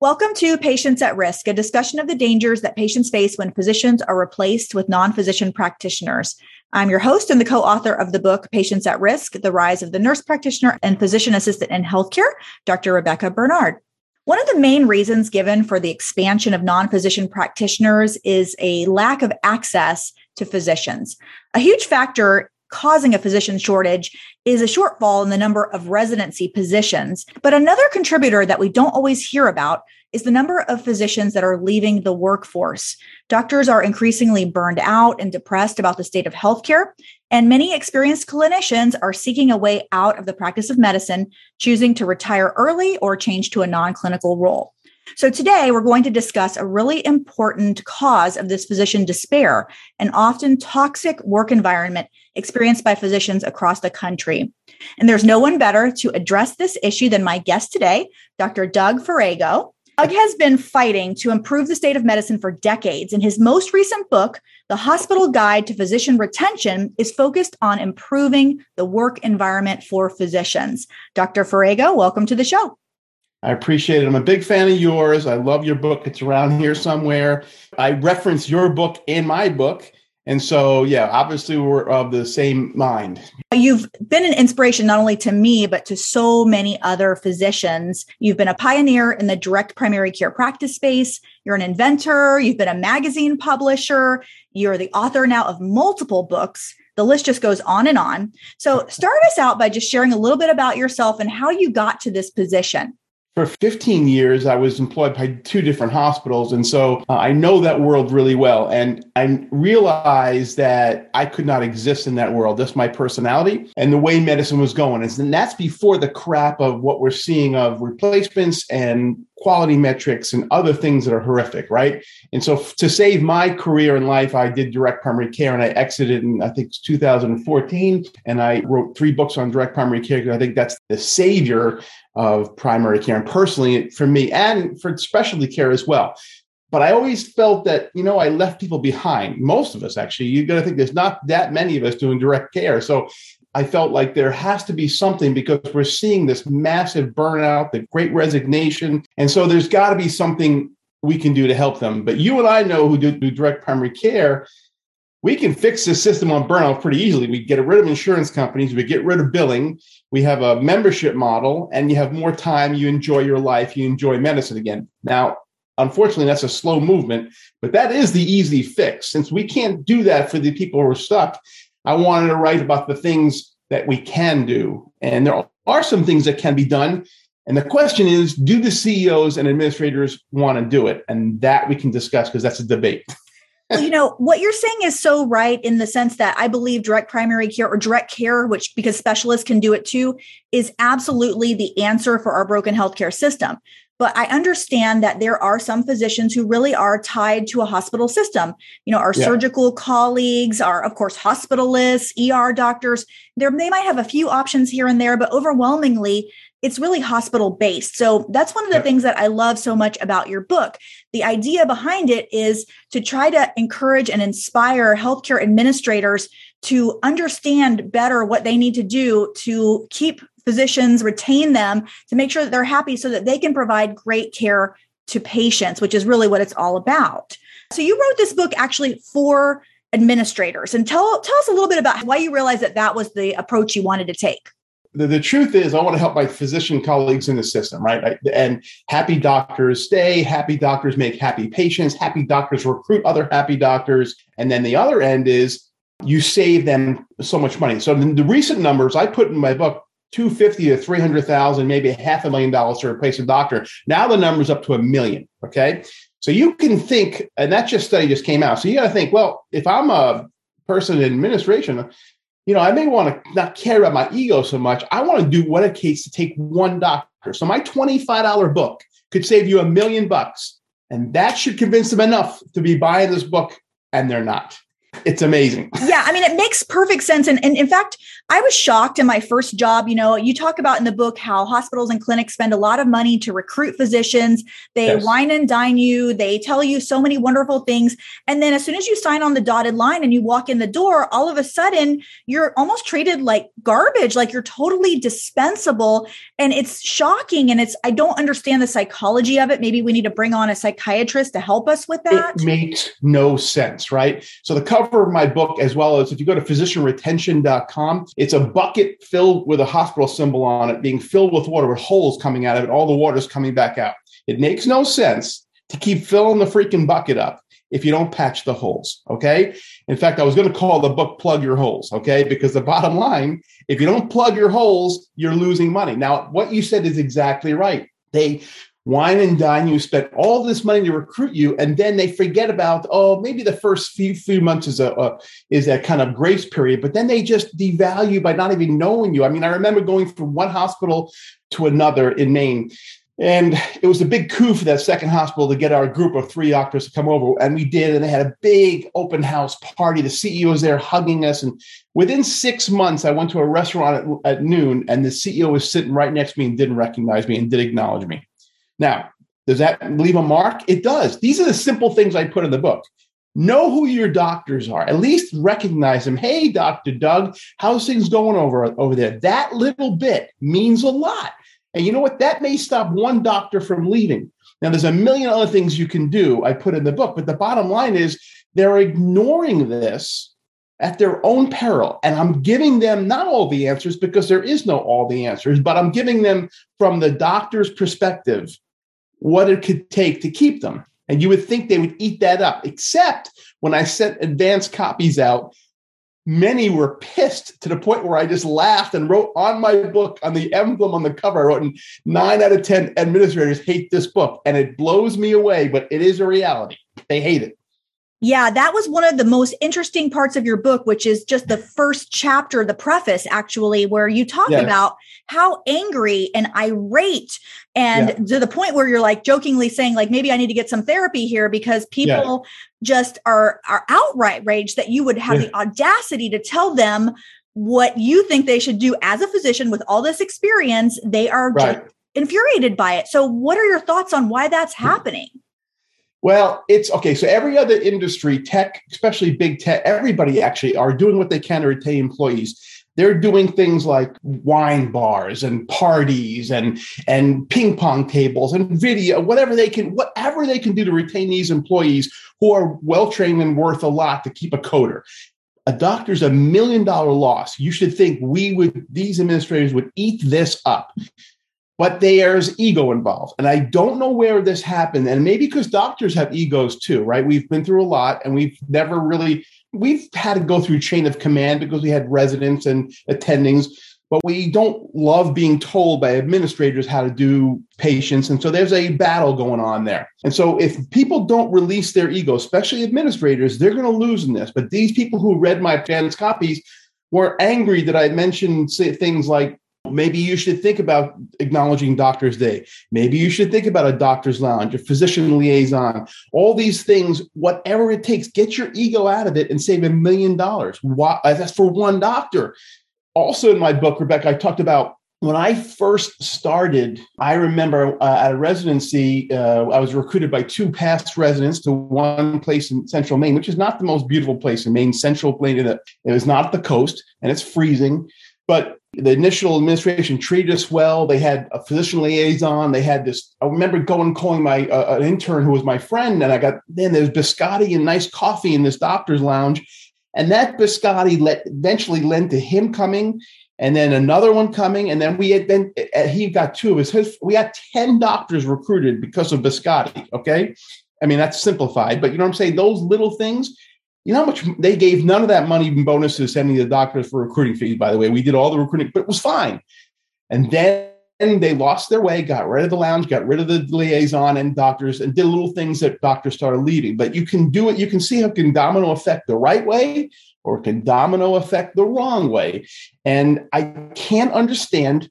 Welcome to Patients at Risk, a discussion of the dangers that patients face when physicians are replaced with non physician practitioners. I'm your host and the co author of the book, Patients at Risk The Rise of the Nurse Practitioner and Physician Assistant in Healthcare, Dr. Rebekah Bernard. One of the main reasons given for the expansion of non physician practitioners is a lack of access to physicians. A huge factor causing a physician shortage is a shortfall in the number of residency positions. But another contributor that we don't always hear about is the number of physicians that are leaving the workforce. Doctors are increasingly burned out and depressed about the state of healthcare, and many experienced clinicians are seeking a way out of the practice of medicine, choosing to retire early or change to a non clinical role. So today we're going to discuss a really important cause of this physician despair, an often toxic work environment experienced by physicians across the country. And there's no one better to address this issue than my guest today, Dr. Doug Farrago. Doug has been fighting to improve the state of medicine for decades. And his most recent book, The Hospital Guide to Physician Retention, is focused on improving the work environment for physicians. Dr. Farrago, welcome to the show. I appreciate it. I'm a big fan of yours. I love your book. It's around here somewhere. I reference your book in my book. And so, yeah, obviously we're of the same mind. You've been an inspiration not only to me, but to so many other physicians. You've been a pioneer in the direct primary care practice space. You're an inventor. You've been a magazine publisher. You're the author now of multiple books. The list just goes on and on. So, start us out by just sharing a little bit about yourself and how you got to this position for 15 years, I was employed by two different hospitals. And so uh, I know that world really well. And I realized that I could not exist in that world. That's my personality and the way medicine was going. And that's before the crap of what we're seeing of replacements and quality metrics and other things that are horrific, right? And so to save my career in life, I did direct primary care and I exited in, I think it's 2014. And I wrote three books on direct primary care because I think that's the savior of primary care and personally for me and for specialty care as well. But I always felt that, you know, I left people behind. Most of us, actually, you got to think there's not that many of us doing direct care. So I felt like there has to be something because we're seeing this massive burnout, the great resignation. And so there's got to be something we can do to help them. But you and I know who do, do direct primary care we can fix this system on burnout pretty easily. We get rid of insurance companies, we get rid of billing, we have a membership model, and you have more time, you enjoy your life, you enjoy medicine again. Now, unfortunately, that's a slow movement, but that is the easy fix. Since we can't do that for the people who are stuck, I wanted to write about the things that we can do. And there are some things that can be done. And the question is do the CEOs and administrators want to do it? And that we can discuss because that's a debate. well, you know, what you're saying is so right in the sense that I believe direct primary care or direct care, which because specialists can do it too, is absolutely the answer for our broken healthcare system. But I understand that there are some physicians who really are tied to a hospital system. You know, our yeah. surgical colleagues are, of course, hospitalists, ER doctors. There, they might have a few options here and there, but overwhelmingly, it's really hospital based. So that's one of the yeah. things that I love so much about your book. The idea behind it is to try to encourage and inspire healthcare administrators to understand better what they need to do to keep physicians, retain them, to make sure that they're happy so that they can provide great care to patients, which is really what it's all about. So you wrote this book actually for administrators and tell tell us a little bit about why you realized that that was the approach you wanted to take the, the truth is, I want to help my physician colleagues in the system, right? I, and happy doctors stay, happy doctors make happy patients, happy doctors recruit other happy doctors. And then the other end is you save them so much money. So the, the recent numbers I put in my book 250 to 300,000, maybe half a million dollars to replace a doctor. Now the number's up to a million. Okay. So you can think, and that just study just came out. So you got to think, well, if I'm a person in administration, you know, I may want to not care about my ego so much. I want to do what it takes to take one doctor. So my $25 book could save you a million bucks. And that should convince them enough to be buying this book, and they're not. It's amazing. Yeah, I mean, it makes perfect sense. And, and in fact, I was shocked in my first job. You know, you talk about in the book how hospitals and clinics spend a lot of money to recruit physicians. They yes. wine and dine you, they tell you so many wonderful things. And then as soon as you sign on the dotted line and you walk in the door, all of a sudden you're almost treated like garbage, like you're totally dispensable. And it's shocking. And it's, I don't understand the psychology of it. Maybe we need to bring on a psychiatrist to help us with that. It makes no sense, right? So the cover of my book, as well as if you go to physicianretention.com, it's a bucket filled with a hospital symbol on it, being filled with water with holes coming out of it. All the water's coming back out. It makes no sense to keep filling the freaking bucket up if you don't patch the holes. Okay. In fact, I was going to call the book Plug Your Holes. Okay. Because the bottom line, if you don't plug your holes, you're losing money. Now, what you said is exactly right. They wine and dine you, spend all this money to recruit you, and then they forget about oh maybe the first few few months is a, a is that kind of grace period, but then they just devalue by not even knowing you. I mean, I remember going from one hospital to another in Maine. And it was a big coup for that second hospital to get our group of three doctors to come over. And we did. And they had a big open house party. The CEO was there hugging us. And within six months, I went to a restaurant at, at noon, and the CEO was sitting right next to me and didn't recognize me and did acknowledge me. Now, does that leave a mark? It does. These are the simple things I put in the book. Know who your doctors are. At least recognize them. Hey, Dr. Doug, how's things going over, over there? That little bit means a lot. And you know what? That may stop one doctor from leaving. Now, there's a million other things you can do, I put in the book, but the bottom line is they're ignoring this at their own peril. And I'm giving them not all the answers because there is no all the answers, but I'm giving them from the doctor's perspective what it could take to keep them. And you would think they would eat that up, except when I sent advanced copies out, many were pissed to the point where I just laughed and wrote on my book on the emblem on the cover. I wrote, nine out of 10 administrators hate this book. And it blows me away, but it is a reality. They hate it. Yeah, that was one of the most interesting parts of your book, which is just the first chapter, the preface, actually, where you talk yes. about how angry and irate and yeah. to the point where you're like jokingly saying, like, maybe I need to get some therapy here because people yeah. just are are outright rage that you would have yeah. the audacity to tell them what you think they should do as a physician with all this experience. They are right. just infuriated by it. So, what are your thoughts on why that's mm. happening? Well, it's okay. So every other industry, tech, especially big tech, everybody actually are doing what they can to retain employees. They're doing things like wine bars and parties and and ping pong tables and video, whatever they can, whatever they can do to retain these employees who are well trained and worth a lot to keep a coder. A doctor's a million dollar loss. You should think we would, these administrators would eat this up but there's ego involved. And I don't know where this happened. And maybe because doctors have egos too, right? We've been through a lot and we've never really, we've had to go through chain of command because we had residents and attendings, but we don't love being told by administrators how to do patients. And so there's a battle going on there. And so if people don't release their ego, especially administrators, they're going to lose in this. But these people who read my advanced copies were angry that I mentioned things like Maybe you should think about acknowledging Doctor's Day. Maybe you should think about a doctor's lounge, a physician liaison, all these things, whatever it takes, get your ego out of it and save a million dollars. That's for one doctor. Also, in my book, Rebekah, I talked about when I first started, I remember uh, at a residency, uh, I was recruited by two past residents to one place in central Maine, which is not the most beautiful place in Maine, central Maine. It was not the coast and it's freezing. But the initial administration treated us well. They had a physician liaison. They had this. I remember going calling my uh, an intern who was my friend, and I got then there's biscotti and nice coffee in this doctor's lounge, and that biscotti let, eventually led to him coming, and then another one coming, and then we had then uh, he got two of his. his we had ten doctors recruited because of biscotti. Okay, I mean that's simplified, but you know what I'm saying. Those little things you know how much they gave none of that money in bonuses sending the doctors for recruiting fees, by the way. We did all the recruiting, but it was fine. And then they lost their way, got rid of the lounge, got rid of the liaison and doctors, and did little things that doctors started leaving. But you can do it, you can see how can domino effect the right way or can domino effect the wrong way. And I can't understand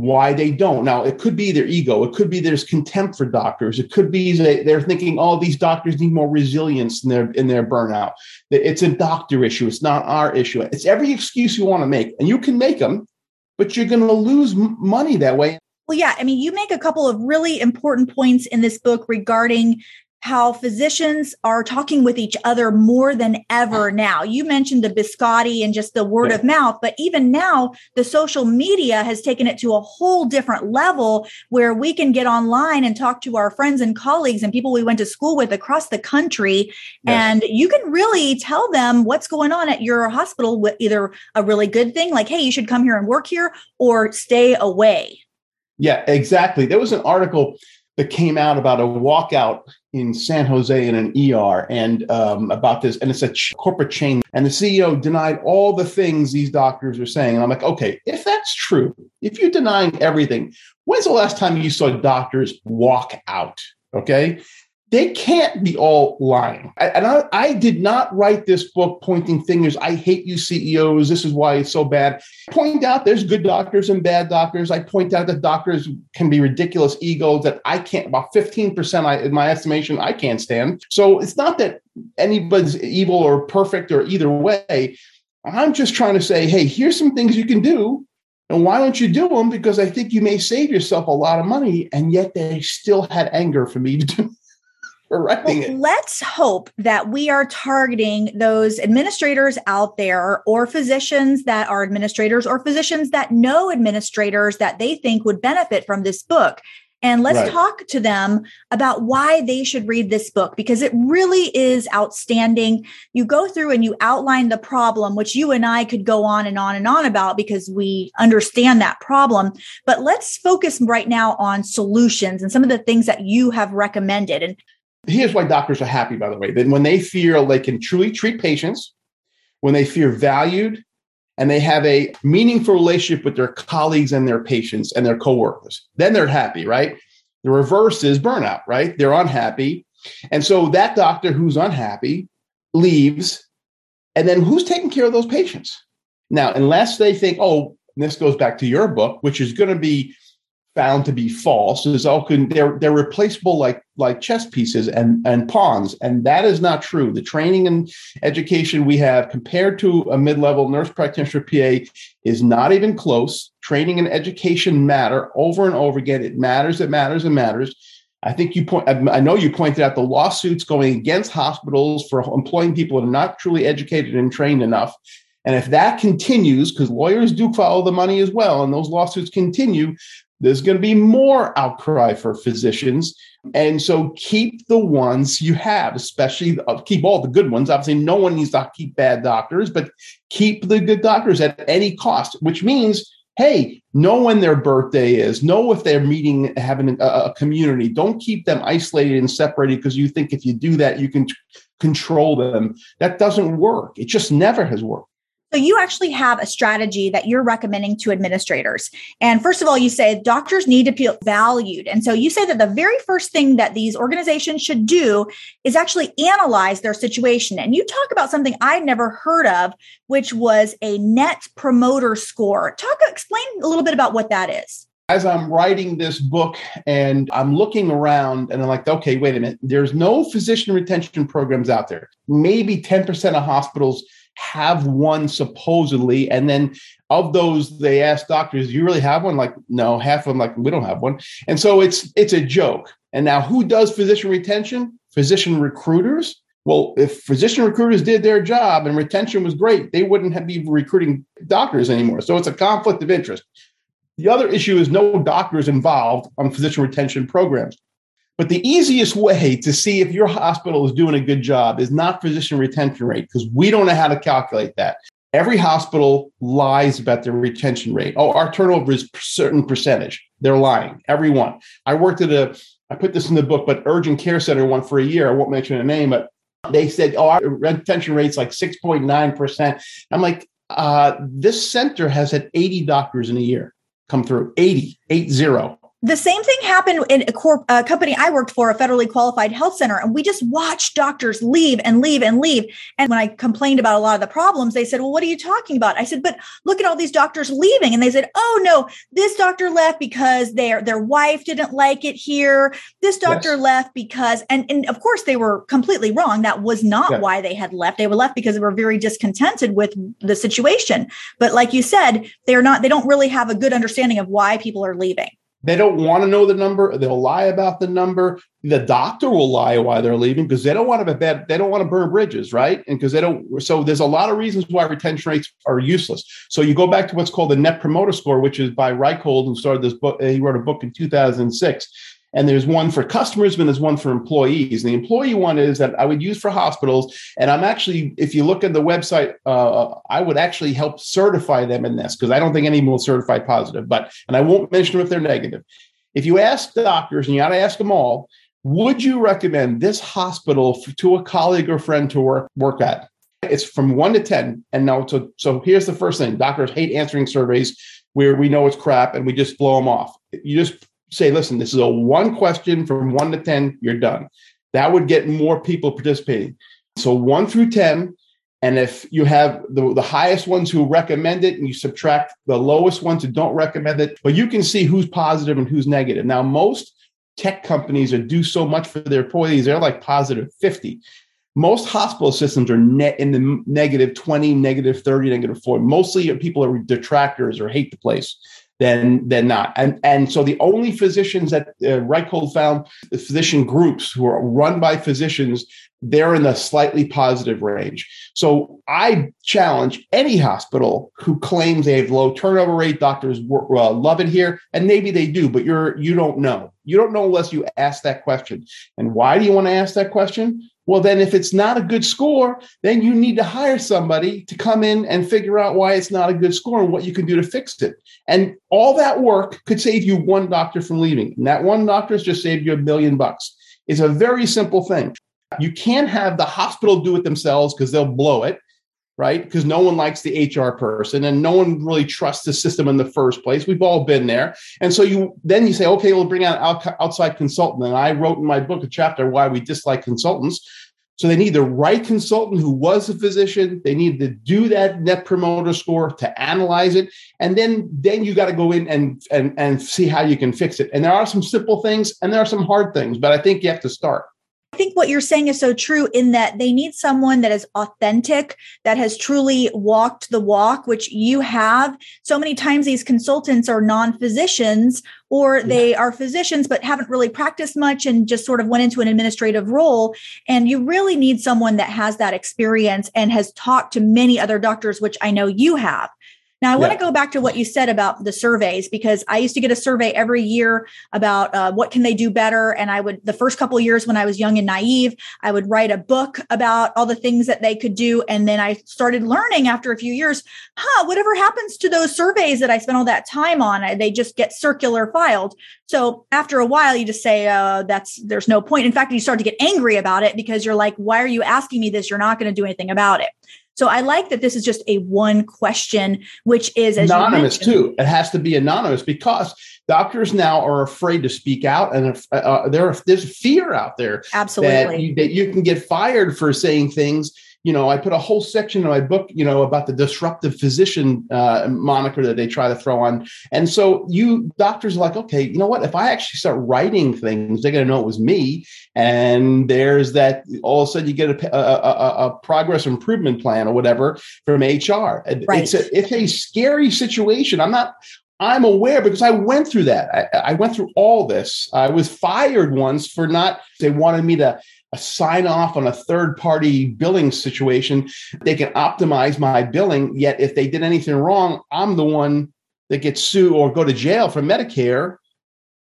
why they don't. Now, it could be their ego. It could be there's contempt for doctors. It could be they, they're thinking, oh, these doctors need more resilience in their in their burnout. It's a doctor issue. It's not our issue. It's every excuse you want to make, and you can make them, but you're going to lose money that way. Well, yeah. I mean, you make a couple of really important points in this book regarding how physicians are talking with each other more than ever now. You mentioned the biscotti and just the word yeah. of mouth, but even now, the social media has taken it to a whole different level where we can get online and talk to our friends and colleagues and people we went to school with across the country. Yes. And you can really tell them what's going on at your hospital with either a really good thing, like, hey, you should come here and work here, or stay away. Yeah, exactly. There was an article that came out about a walkout in San Jose in an ER and um, about this, and it's a ch- corporate chain. And the CEO denied all the things these doctors are saying. And I'm like, okay, if that's true, if you're denying everything, when's the last time you saw doctors walk out? Okay they can't be all lying. And I, I, did not write this book pointing fingers. I hate you CEOs. This is why it's so bad. point out there's good doctors and bad doctors. I point out that doctors can be ridiculous egos that I can't, about 15% I, in my estimation, I can't stand. So it's not that anybody's evil or perfect or either way. I'm just trying to say, hey, here's some things you can do and why don't you do them? Because I think you may save yourself a lot of money. And yet they still had anger for me to do correcting well, it. Let's hope that we are targeting those administrators out there or physicians that are administrators or physicians that know administrators that they think would benefit from this book. And let's right. talk to them about why they should read this book because it really is outstanding. You go through and you outline the problem, which you and I could go on and on and on about because we understand that problem. But let's focus right now on solutions and some of the things that you have recommended. And Here's why doctors are happy, by the way. Then when they feel they can truly treat patients, when they feel valued, and they have a meaningful relationship with their colleagues and their patients and their coworkers, then they're happy, right? The reverse is burnout, right? They're unhappy. And so that doctor who's unhappy leaves. And then who's taking care of those patients? Now, unless they think, oh, this goes back to your book, which is going to be found to be false is all can they're they're replaceable like like chess pieces and and pawns. And that is not true. The training and education we have compared to a mid-level nurse practitioner pa is not even close. Training and education matter over and over again. It matters it matters it matters. I think you point i know you pointed out the lawsuits going against hospitals for employing people that are not truly educated and trained enough and if that continues, because lawyers do follow the money as well, and those lawsuits continue, there's going to be more outcry for physicians. And so keep the ones you have, especially keep all the good ones. Obviously, no one needs to keep bad doctors, but keep the good doctors at any cost, which means, hey, know when their birthday is, know if they're meeting, having a, a community. Don't keep them isolated and separated because you think if you do that, you can t- control them. That doesn't work. It just never has worked. So you actually have a strategy that you're recommending to administrators. And first of all, you say doctors need to feel valued. And so you say that the very first thing that these organizations should do is actually analyze their situation. And you talk about something I'd never heard of, which was a net promoter score. Talk explain a little bit about what that is as I'm writing this book and I'm looking around and I'm like, okay, wait a minute, there's no physician retention programs out there. Maybe 10% of hospitals have one supposedly. And then of those, they ask doctors, do you really have one? Like, no, half of them like, we don't have one. And so it's it's a joke. And now who does physician retention? Physician recruiters. Well, if physician recruiters did their job and retention was great, they wouldn't have be recruiting doctors anymore. So it's a conflict of interest. The other issue is no doctors involved on physician retention programs. But the easiest way to see if your hospital is doing a good job is not physician retention rate, because we don't know how to calculate that. Every hospital lies about their retention rate. Oh, our turnover is a certain percentage. They're lying, Everyone. I worked at a, I put this in the book, but urgent care center one for a year. I won't mention a name, but they said, oh, our retention rate's like 6.9%. I'm like, uh, this center has had 80 doctors in a year come through, 80, 8 0. The same thing happened in a, corp, a company I worked for, a federally qualified health center, and we just watched doctors leave and leave and leave. And when I complained about a lot of the problems, they said, Well, what are you talking about? I said, But look at all these doctors leaving. And they said, Oh no, this doctor left because their their wife didn't like it here. This doctor yes. left because and, and of course they were completely wrong. That was not yeah. why they had left. They were left because they were very discontented with the situation. But like you said, they're not, they don't really have a good understanding of why people are leaving. They don't want to know the number. They'll lie about the number. The doctor will lie why they're leaving because they don't want to bad. They don't want to burn bridges, right? And because they don't. So there's a lot of reasons why retention rates are useless. So you go back to what's called the Net Promoter Score, which is by Reichheld, who started this book. He wrote a book in 2006 and there's one for customers and there's one for employees. And the employee one is that I would use for hospitals. And I'm actually, if you look at the website, uh, I would actually help certify them in this because I don't think anyone will certify positive. But and I won't mention them if they're negative. If you ask doctors, and you got to ask them all, would you recommend this hospital to a colleague or friend to work work at? It's from one to ten. And now, so so here's the first thing: doctors hate answering surveys where we know it's crap and we just blow them off. You just say, listen, this is a one question from one to 10, you're done. That would get more people participating. So one through 10. And if you have the, the highest ones who recommend it and you subtract the lowest ones who don't recommend it, but you can see who's positive and who's negative. Now, most tech companies that do so much for their employees, they're like positive 50. Most hospital systems are net in the negative 20, negative 30, negative 40. Mostly people are detractors or hate the place than than not. And and so the only physicians that uh, Reichheld found, the physician groups who are run by physicians, they're in the slightly positive range. So I challenge any hospital who claims they have low turnover rate. Doctors uh, love it here, and maybe they do, but you're you don't know. You don't know unless you ask that question. And why do you want to ask that question? Well, then if it's not a good score, then you need to hire somebody to come in and figure out why it's not a good score and what you can do to fix it. And all that work could save you one doctor from leaving. And that one doctor has just saved you a million bucks. It's a very simple thing. You can't have the hospital do it themselves because they'll blow it, right? Because no one likes the HR person and no one really trusts the system in the first place. We've all been there. And so you then you say, okay, we'll bring out an outside consultant. And I wrote in my book a chapter why we dislike consultants so they need the right consultant who was a physician. They need to do that net promoter score to analyze it. And then, then you got to go in and, and, and see how you can fix it. And there are some simple things and there are some hard things, but I think you have to start. I think what you're saying is so true in that they need someone that is authentic, that has truly walked the walk, which you have. So many times these consultants are non physicians or they are physicians but haven't really practiced much and just sort of went into an administrative role. And you really need someone that has that experience and has talked to many other doctors, which I know you have. Now, I want to go back to what you said about the surveys because I used to get a survey every year about uh, what can they do better, and I would the first couple years when I was young and naive, I would write a book about all the things that they could do, and then I started learning after a few years, huh? Whatever happens to those surveys that I spent all that time on? They just get circular filed. So after a while, you just say, uh, "That's there's no point." In fact, you start to get angry about it because you're like, "Why are you asking me this? You're not going to do anything about it." So I like that this is just a one question, which is anonymous too. It has to be anonymous because doctors now are afraid to speak out, and uh, uh there there's fear out there. Absolutely, that you, that you can get fired for saying things you know, I put a whole section in my book, you know, about the disruptive physician uh, moniker that they try to throw on. And so you doctors are like, okay, you know what? If I actually start writing things, they're going to know it was me. And there's that all of a sudden you get a, a, a, a progress improvement plan or whatever from HR. Right. It's a, it's a scary situation. I'm not, I'm aware because I went through that. I, I, went through all this. I was fired once for not, they wanted me to a sign off on a third party billing situation. They can optimize my billing. Yet, if they did anything wrong, I'm the one that gets sued or go to jail for Medicare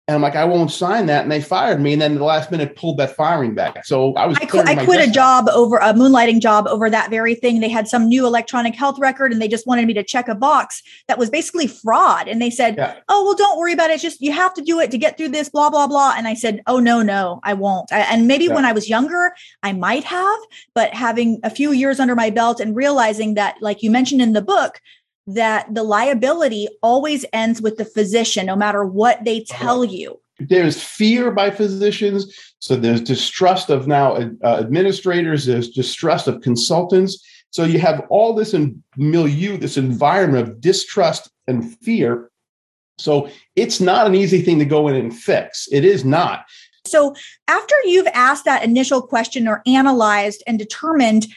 and I'm like, I won't sign that. And they fired me. And then the last minute pulled that firing back. So I was, I, qu- I quit a job over a moonlighting job over that very thing. They had some new electronic health record and they just wanted me to check a box that was basically fraud. And they said, yeah. Oh, well, don't worry about it. It's just, you have to do it to get through this, blah, blah, blah. And I said, Oh, no, no, I won't. I, and maybe yeah. when I was younger, I might have, but having a few years under my belt and realizing that, like you mentioned in the book, that the liability always ends with the physician, no matter what they tell you. There's fear by physicians. So there's distrust of now uh, administrators, there's distrust of consultants. So you have all this in milieu, this environment of distrust and fear. So it's not an easy thing to go in and fix. It is not. So after you've asked that initial question or analyzed and determined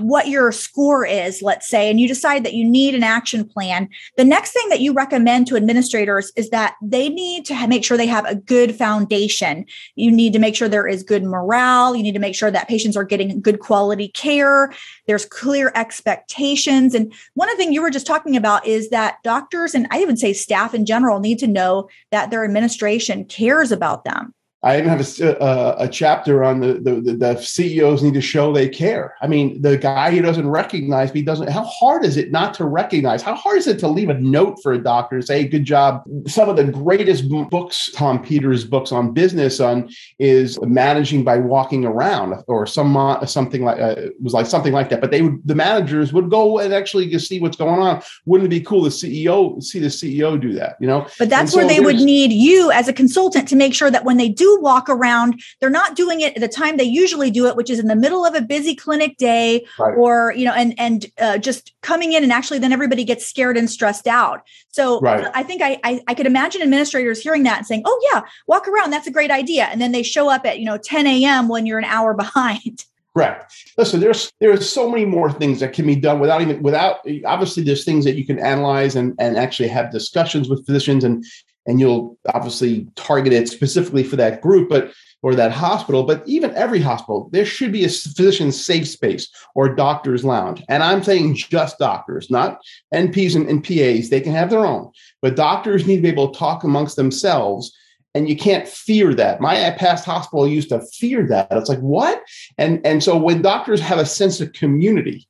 what your score is, let's say, and you decide that you need an action plan, the next thing that you recommend to administrators is that they need to make sure they have a good foundation. You need to make sure there is good morale. You need to make sure that patients are getting good quality care. There's clear expectations. And one of the things you were just talking about is that doctors and I even say staff in general need to know that their administration cares about them. I even have a, a, a chapter on the, the, the CEOs need to show they care. I mean, the guy who doesn't recognize me doesn't. How hard is it not to recognize? How hard is it to leave a note for a doctor and say, "Good job"? Some of the greatest books, Tom Peters' books on business, on is managing by walking around, or some uh, something like uh, it was like something like that. But they would the managers would go and actually see what's going on. Wouldn't it be cool to CEO see the CEO do that? You know. But that's so where they would need you as a consultant to make sure that when they do walk around. They're not doing it at the time they usually do it, which is in the middle of a busy clinic day, right. or you know, and and uh, just coming in and actually then everybody gets scared and stressed out. So right. I think I, I I could imagine administrators hearing that and saying, "Oh yeah, walk around. That's a great idea." And then they show up at you know 10 a.m. when you're an hour behind. Correct. Listen, there's there's so many more things that can be done without even without obviously there's things that you can analyze and and actually have discussions with physicians and and you'll obviously target it specifically for that group, but or that hospital, but even every hospital, there should be a physician safe space or doctor's lounge. And I'm saying just doctors, not NPs and, and PAs. They can have their own, but doctors need to be able to talk amongst themselves and you can't fear that. My past hospital used to fear that. It's like what? And and so when doctors have a sense of community,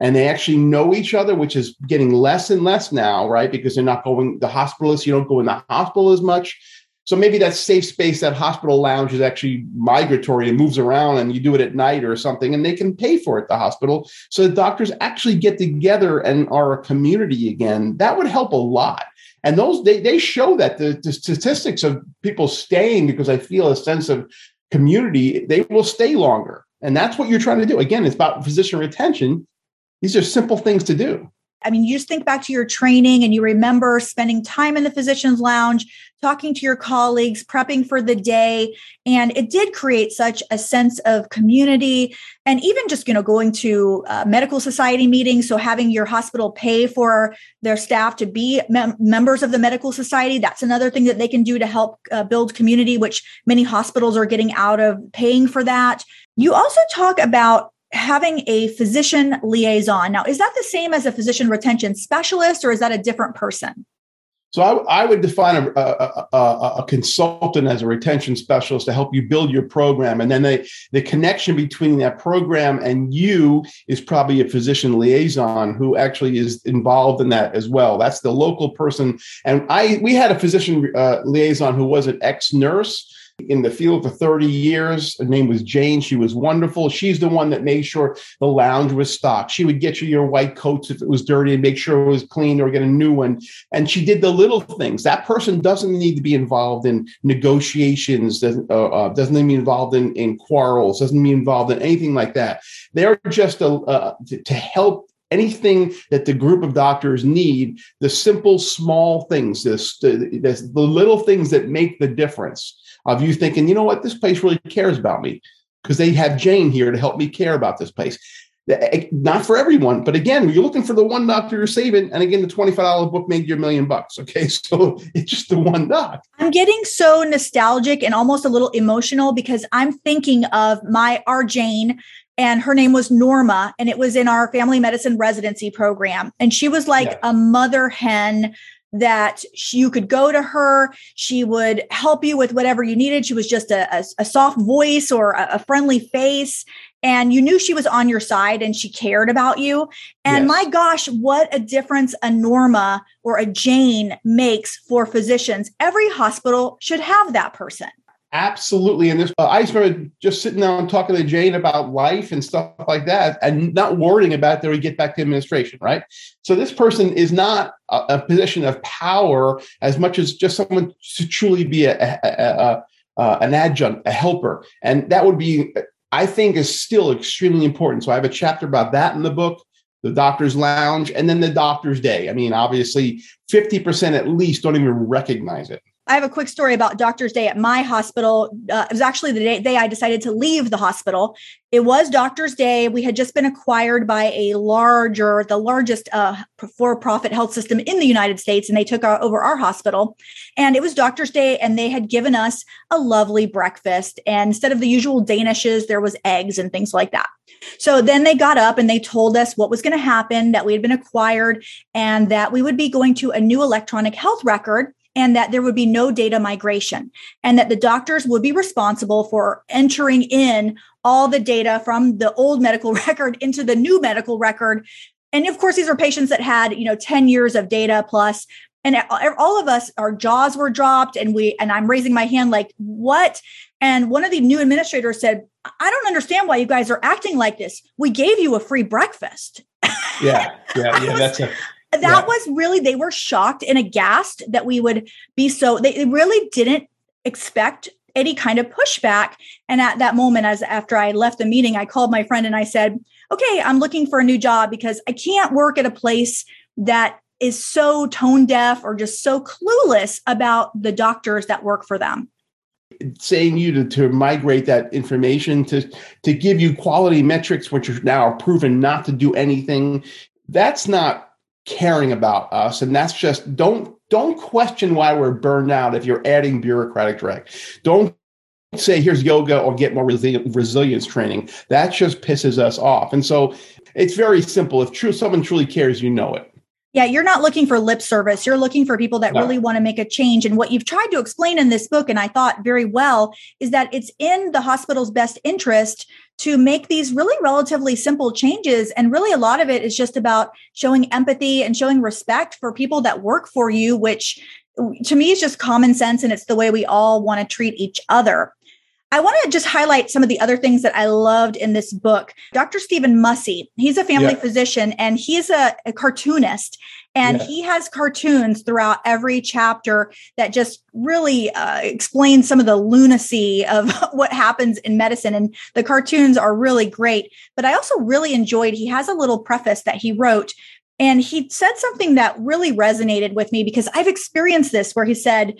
and they actually know each other, which is getting less and less now, right? Because they're not going the hospitalists, you don't go in the hospital as much. So maybe that safe space, that hospital lounge is actually migratory and moves around and you do it at night or something, and they can pay for it, the hospital. So the doctors actually get together and are a community again. That would help a lot. And those they, they show that the, the statistics of people staying because I feel a sense of community, they will stay longer. And that's what you're trying to do. Again, it's about physician retention these are simple things to do. I mean, you just think back to your training and you remember spending time in the physician's lounge, talking to your colleagues, prepping for the day. And it did create such a sense of community and even just, you know, going to uh, medical society meetings. So having your hospital pay for their staff to be mem- members of the medical society, that's another thing that they can do to help uh, build community, which many hospitals are getting out of paying for that. You also talk about having a physician liaison. Now, is that the same as a physician retention specialist or is that a different person? So I, I would define a, a, a, a, consultant as a retention specialist to help you build your program. And then they, the connection between that program and you is probably a physician liaison who actually is involved in that as well. That's the local person. And I we had a physician uh, liaison who was an ex-nurse in the field for 30 years. Her name was Jane. She was wonderful. She's the one that made sure the lounge was stocked. She would get you your white coats if it was dirty and make sure it was clean or get a new one. And she did the little things. That person doesn't need to be involved in negotiations, doesn't, uh, uh, doesn't need to be involved in, in quarrels, doesn't be involved in anything like that. They're just a, uh, to, to help anything that the group of doctors need the simple small things the, this, the little things that make the difference of you thinking, you know what, this place really cares about me because they have Jane here to help me care about this place. Eh, not for everyone, but again, you're looking for the one doctor you're saving. And again, the $25 book made you a million bucks. Okay. So it's just the one doc. I'm getting so nostalgic and almost a little emotional because I'm thinking of my our Jane and her name was Norma, and it was in our family medicine residency program. And she was like yeah. a mother hen that she, you could go to her. She would help you with whatever you needed. She was just a, a, a soft voice or a, a, friendly face. And you knew she was on your side and she cared about you. And yes. my gosh, what a difference a Norma or a Jane makes for physicians. Every hospital should have that person. Absolutely. And this, uh, I remember just sitting down talking to Jane about life and stuff like that and not worrying about that we get back to administration, right? So this person is not a, a position of power as much as just someone to truly be a, a, a, a an adjunct, a helper. And that would be, I think, is still extremely important. So I have a chapter about that in the book the doctor's lounge, and then the doctor's day. I mean, obviously, 50% at least don't even recognize it. I have a quick story about Doctor's Day at my hospital. Uh, it was actually the day, day I decided to leave the hospital. It was Doctor's Day. We had just been acquired by a larger, the largest uh, for-profit health system in the United States, and they took our, over our hospital. And it was Doctor's Day, and they had given us a lovely breakfast. And instead of the usual danishes, there was eggs and things like that. So then they got up and they told us what was going to happen, that we had been acquired, and that we would be going to a new electronic health record and that there would be no data migration and that the doctors would be responsible for entering in all the data from the old medical record into the new medical record. And of course these are patients that had you know 10 years of data plus and all of us our jaws were dropped and we and i'm raising my hand like what? And one of the new administrators said i don't understand why you guys are acting like this. We gave you a free breakfast. Yeah yeah yeah that's a that yeah. was really they were shocked and aghast that we would be so they really didn't expect any kind of pushback and at that moment as after i left the meeting i called my friend and i said okay i'm looking for a new job because i can't work at a place that is so tone deaf or just so clueless about the doctors that work for them saying you to, to migrate that information to to give you quality metrics which are now proven not to do anything that's not caring about us. And that's just don't don't question why we're burned out if you're adding bureaucratic drag. Don't say here's yoga or get more resi- resilience training. That just pisses us off. And so it's very simple. If true someone truly cares you know it yeah, you're not looking for lip service. You're looking for people that no. really want to make a change. And what you've tried to explain in this book, and I thought very well, is that it's in the hospital's best interest to make these really relatively simple changes. And really, a lot of it is just about showing empathy and showing respect for people that work for you, which to me is just common sense. And it's the way we all want to treat each other. I want to just highlight some of the other things that I loved in this book. Dr. Stephen Mussey, he's a family yeah. physician and he's a, a cartoonist. And yeah. he has cartoons throughout every chapter that just really uh, explain some of the lunacy of what happens in medicine. And the cartoons are really great. But I also really enjoyed, he has a little preface that he wrote and he said something that really resonated with me because I've experienced this where he said,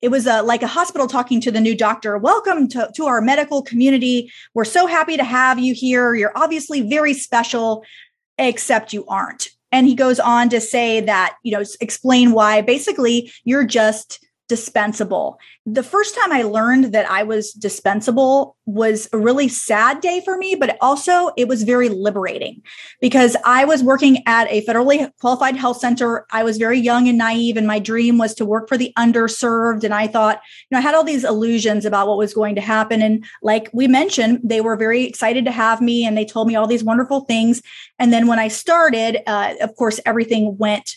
it was a, like a hospital talking to the new doctor welcome to, to our medical community. We're so happy to have you here. You're obviously very special except you aren't. And he goes on to say that you know explain why basically you're just dispensable. The first time I learned that I was dispensable was a really sad day for me, but also it was very liberating because I was working at a federally qualified health center. I was very young and naive, and my dream was to work for the underserved. And I thought, you know, I had all these illusions about what was going to happen. And like we mentioned, they were very excited to have me and they told me all these wonderful things. And then when I started, uh, of course, everything went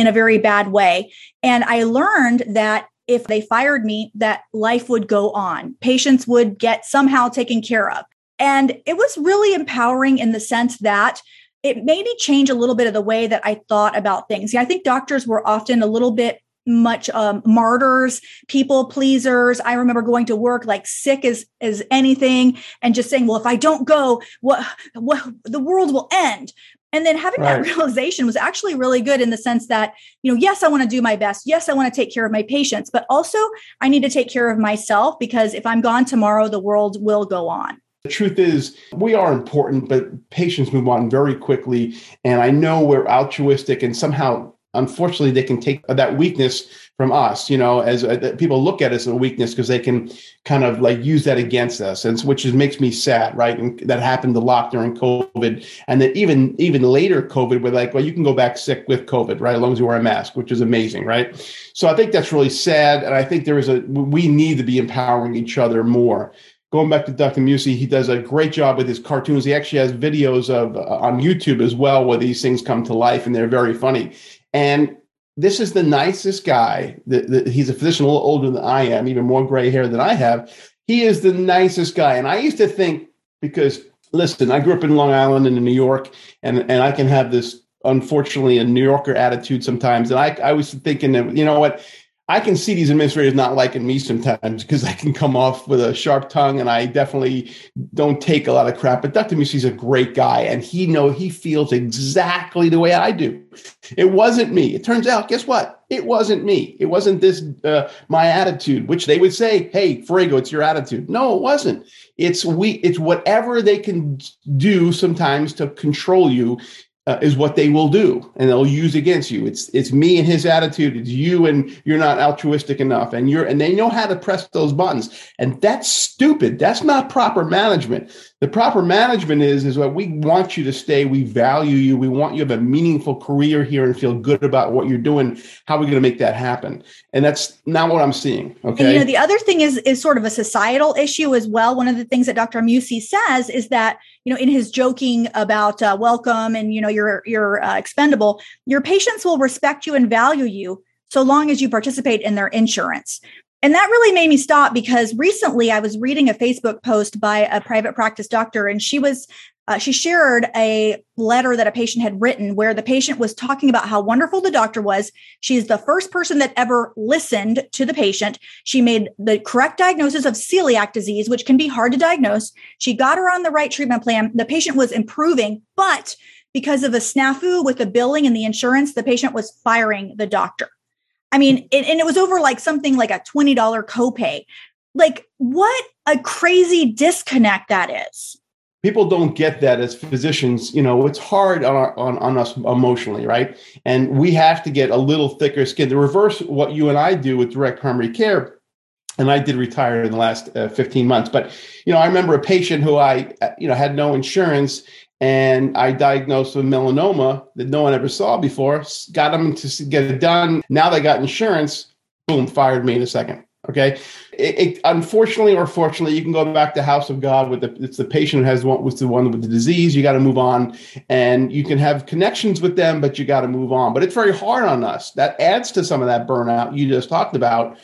in a very bad way. And I learned that if they fired me, that life would go on. Patients would get somehow taken care of. And it was really empowering in the sense that it made me change a little bit of the way that I thought about things. Yeah, I think doctors were often a little bit much um, martyrs, people pleasers. I remember going to work like sick as as anything, and just saying, "Well, if I don't go, what what the world will end." And then having right. that realization was actually really good in the sense that, you know, yes, I want to do my best. Yes, I want to take care of my patients, but also I need to take care of myself because if I'm gone tomorrow, the world will go on. The truth is, we are important, but patients move on very quickly. And I know we're altruistic and somehow unfortunately they can take that weakness from us you know as uh, people look at us as a weakness because they can kind of like use that against us and which is, makes me sad right and that happened a lot during covid and that even even later covid we're like well you can go back sick with covid right as long as you wear a mask which is amazing right so i think that's really sad and i think there is a we need to be empowering each other more going back to Dr. Mussey, he does a great job with his cartoons. He actually has videos of uh, on YouTube as well where these things come to life, and they're very funny. And this is the nicest guy. The, the, he's a physician a little older than I am, even more gray hair than I have. He is the nicest guy. And I used to think, because listen, I grew up in Long Island and in New York, and, and I can have this, unfortunately, a New Yorker attitude sometimes. And I, I was thinking that, you know what? I can see these administrators not liking me sometimes because I can come off with a sharp tongue and I definitely don't take a lot of crap. But Dr. Mussey's a great guy and he know he feels exactly the way I do. It wasn't me. It turns out, guess what? It wasn't me. It wasn't this uh, my attitude, which they would say, "Hey, Frago, it's your attitude." No, it wasn't. It's we. It's whatever they can do sometimes to control you uh, is what they will do and they'll use against you. It's it's me and his attitude. It's you and you're not altruistic enough and you're and they know how to press those buttons. And that's stupid. That's not proper management the proper management is is what we want you to stay we value you we want you to have a meaningful career here and feel good about what you're doing how are we going to make that happen? And that's not what i'm seeing okay? And, you know the other thing is is sort of a societal issue as well. One of the things that dr Mussey says is that you know in his joking about uh, welcome and you know you're you're uh, expendable your patients will respect you and value you so long as you participate in their insurance and that really made me stop because recently I was reading a Facebook post by a private practice doctor, and she was uh, she shared a letter that a patient had written where the patient was talking about how wonderful the doctor was. She's the first person that ever listened to the patient. She made the correct diagnosis of celiac disease, which can be hard to diagnose. She got her on the right treatment plan. The patient was improving, but because of a snafu with the billing and the insurance, the patient was firing the doctor. I mean, it, and it was over like something like a $20 copay. Like, what a crazy disconnect that is. People don't get that as physicians. You know, it's hard on, our, on, on us emotionally, right? And we have to get a little thicker skin. The reverse what you and I do with direct primary care and I did retire in the last uh, 15 months. But you know, I remember a patient who I uh, you know had no insurance, and I diagnosed with melanoma that no one ever saw before. Got them to get it done. Now they got insurance. Boom, fired me in a second. Okay. It, it, unfortunately or fortunately, you can go back to House of God with the it's the patient who has one with the one with the disease. You got to move on, and you can have connections with them, but you got to move on. But it's very hard on us. That adds to some of that burnout you just talked about.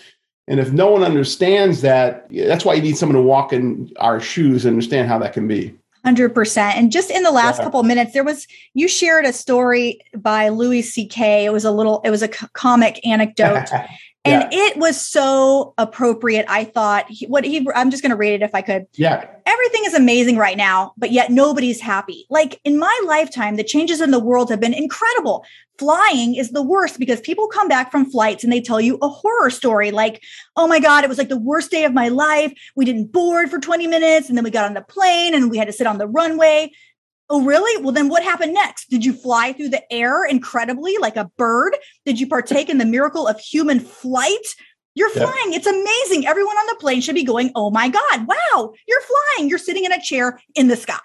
And if no one understands that, that's why you need someone to walk in our shoes and understand how that can be. 100%. And just in the last yeah. couple of minutes, there was, you shared a story by Louis C.K. It was a little, it was a comic anecdote. and yeah. it was so appropriate. I thought he, what he, I'm just going to read it if I could. Yeah. Everything is amazing right now, but yet nobody's happy. Like in my lifetime, the changes in the world have been incredible. Flying is the worst because people come back from flights and they tell you a horror story like, oh my God, it was like the worst day of my life. We didn't board for 20 minutes and then we got on the plane and we had to sit on the runway. Oh, really? Well, then what happened next? Did you fly through the air incredibly like a bird? Did you partake in the miracle of human flight? You're flying. It's amazing. Everyone on the plane should be going, Oh my God, wow, you're flying. You're sitting in a chair in the sky.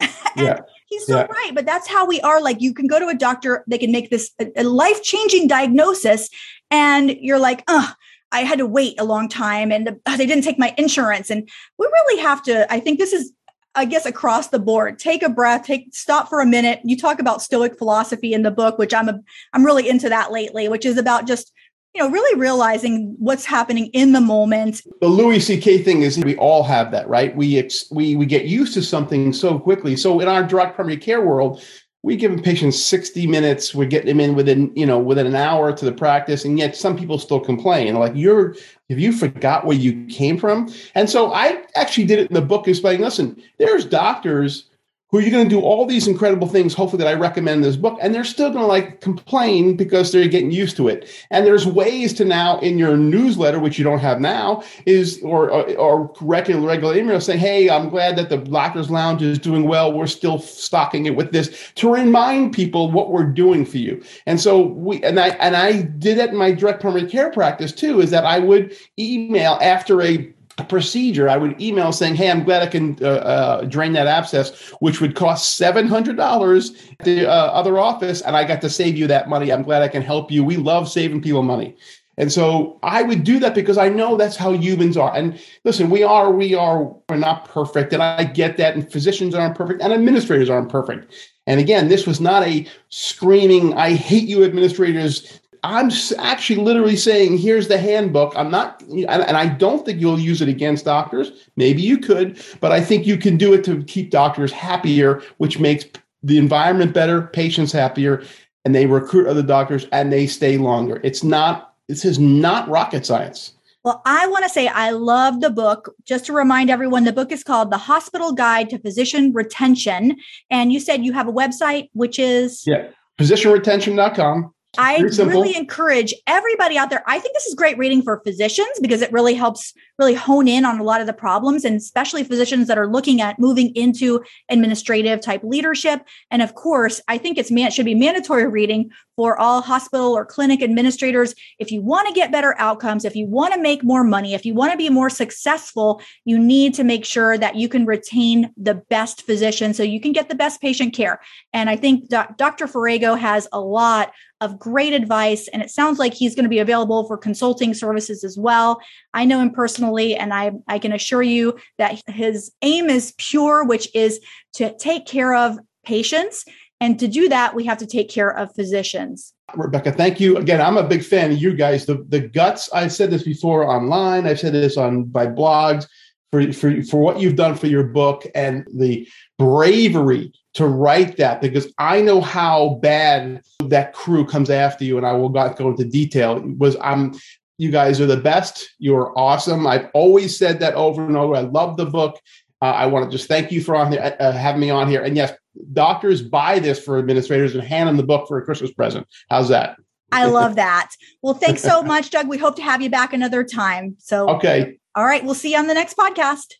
yeah. he's so yeah. right. But that's how we are. Like you can go to a doctor, they can make this a, a life changing diagnosis, and you're like, oh, I had to wait a long time and uh, they didn't take my insurance. And we really have to, I think this is I guess across the board, take a breath, take stop for a minute. You talk about stoic philosophy in the book, which I'm a, I'm really into that lately, which is about just you know really realizing what's happening in the moment. The Louis C.K. thing is we all have that, right? We ex, we we get used to something so quickly. So in our direct primary care world, we give patients 60 minutes. We're getting them in within you know within an hour to the practice. And yet some people still complain. Like you're if you forgot where you came from? And so i actually did it in the book explaining listen there's doctors who you're going to do all these incredible things, hopefully, that I recommend this book, and they're still going to like complain because they're getting used to it. And there's ways to now in your newsletter, which you don't have now, is or or, or regular regular email saying, "Hey, I'm glad that the Doctors Lounge is doing well. We're still stocking it with this to remind people what we're doing for you." And so we and I and I did that in my direct primary care practice too. Is that I would email after a a procedure, I would email saying, "Hey, I'm glad I can uh, uh, drain that abscess, which would cost seven hundred dollars at the uh, other office, and I got to save you that money. I'm glad I can help you. We love saving people money." And so I would do that because I know that's how humans are. And listen, we are, we are, we're not perfect. And I get that. And physicians aren't perfect and administrators aren't perfect. And again, this was not a screaming, I hate you administrators I'm actually literally saying, here's the handbook. I'm not, and I don't think you'll use it against doctors. Maybe you could, but I think you can do it to keep doctors happier, which makes the environment better, patients happier, and they recruit other doctors and they stay longer. It's not, this is not rocket science. Well, I want to say I love the book. Just to remind everyone, the book is called The Hospital Guide to Physician Retention. And you said you have a website, which is? Yeah, physicianretention.com. I really encourage everybody out there. I think this is great reading for physicians because it really helps really hone in on a lot of the problems and especially physicians that are looking at moving into administrative type leadership. And of course, I think it's man- should be mandatory reading for all hospital or clinic administrators. If you want to get better outcomes, if you want to make more money, if you want to be more successful, you need to make sure that you can retain the best physician so you can get the best patient care. And I think Dr. Farrago has a lot of great advice. And it sounds like he's going to be available for consulting services as well. I know him personally, and I, I can assure you that his aim is pure, which is to take care of patients. And to do that, we have to take care of physicians. Rebekah, thank you again. I'm a big fan of you guys. The the guts. I've said this before online. I've said this on by blogs for for for what you've done for your book and the bravery to write that because I know how bad that crew comes after you, and I will not go into detail. Was I'm you guys are the best. You're awesome. I've always said that over and over. I love the book. Uh, I want to just thank you for on here, uh, having me on here. And yes, doctors buy this for administrators and hand them the book for a Christmas present. How's that? I love that. Well, thanks so much, Doug. We hope to have you back another time. So, okay. All right. We'll see you on the next podcast.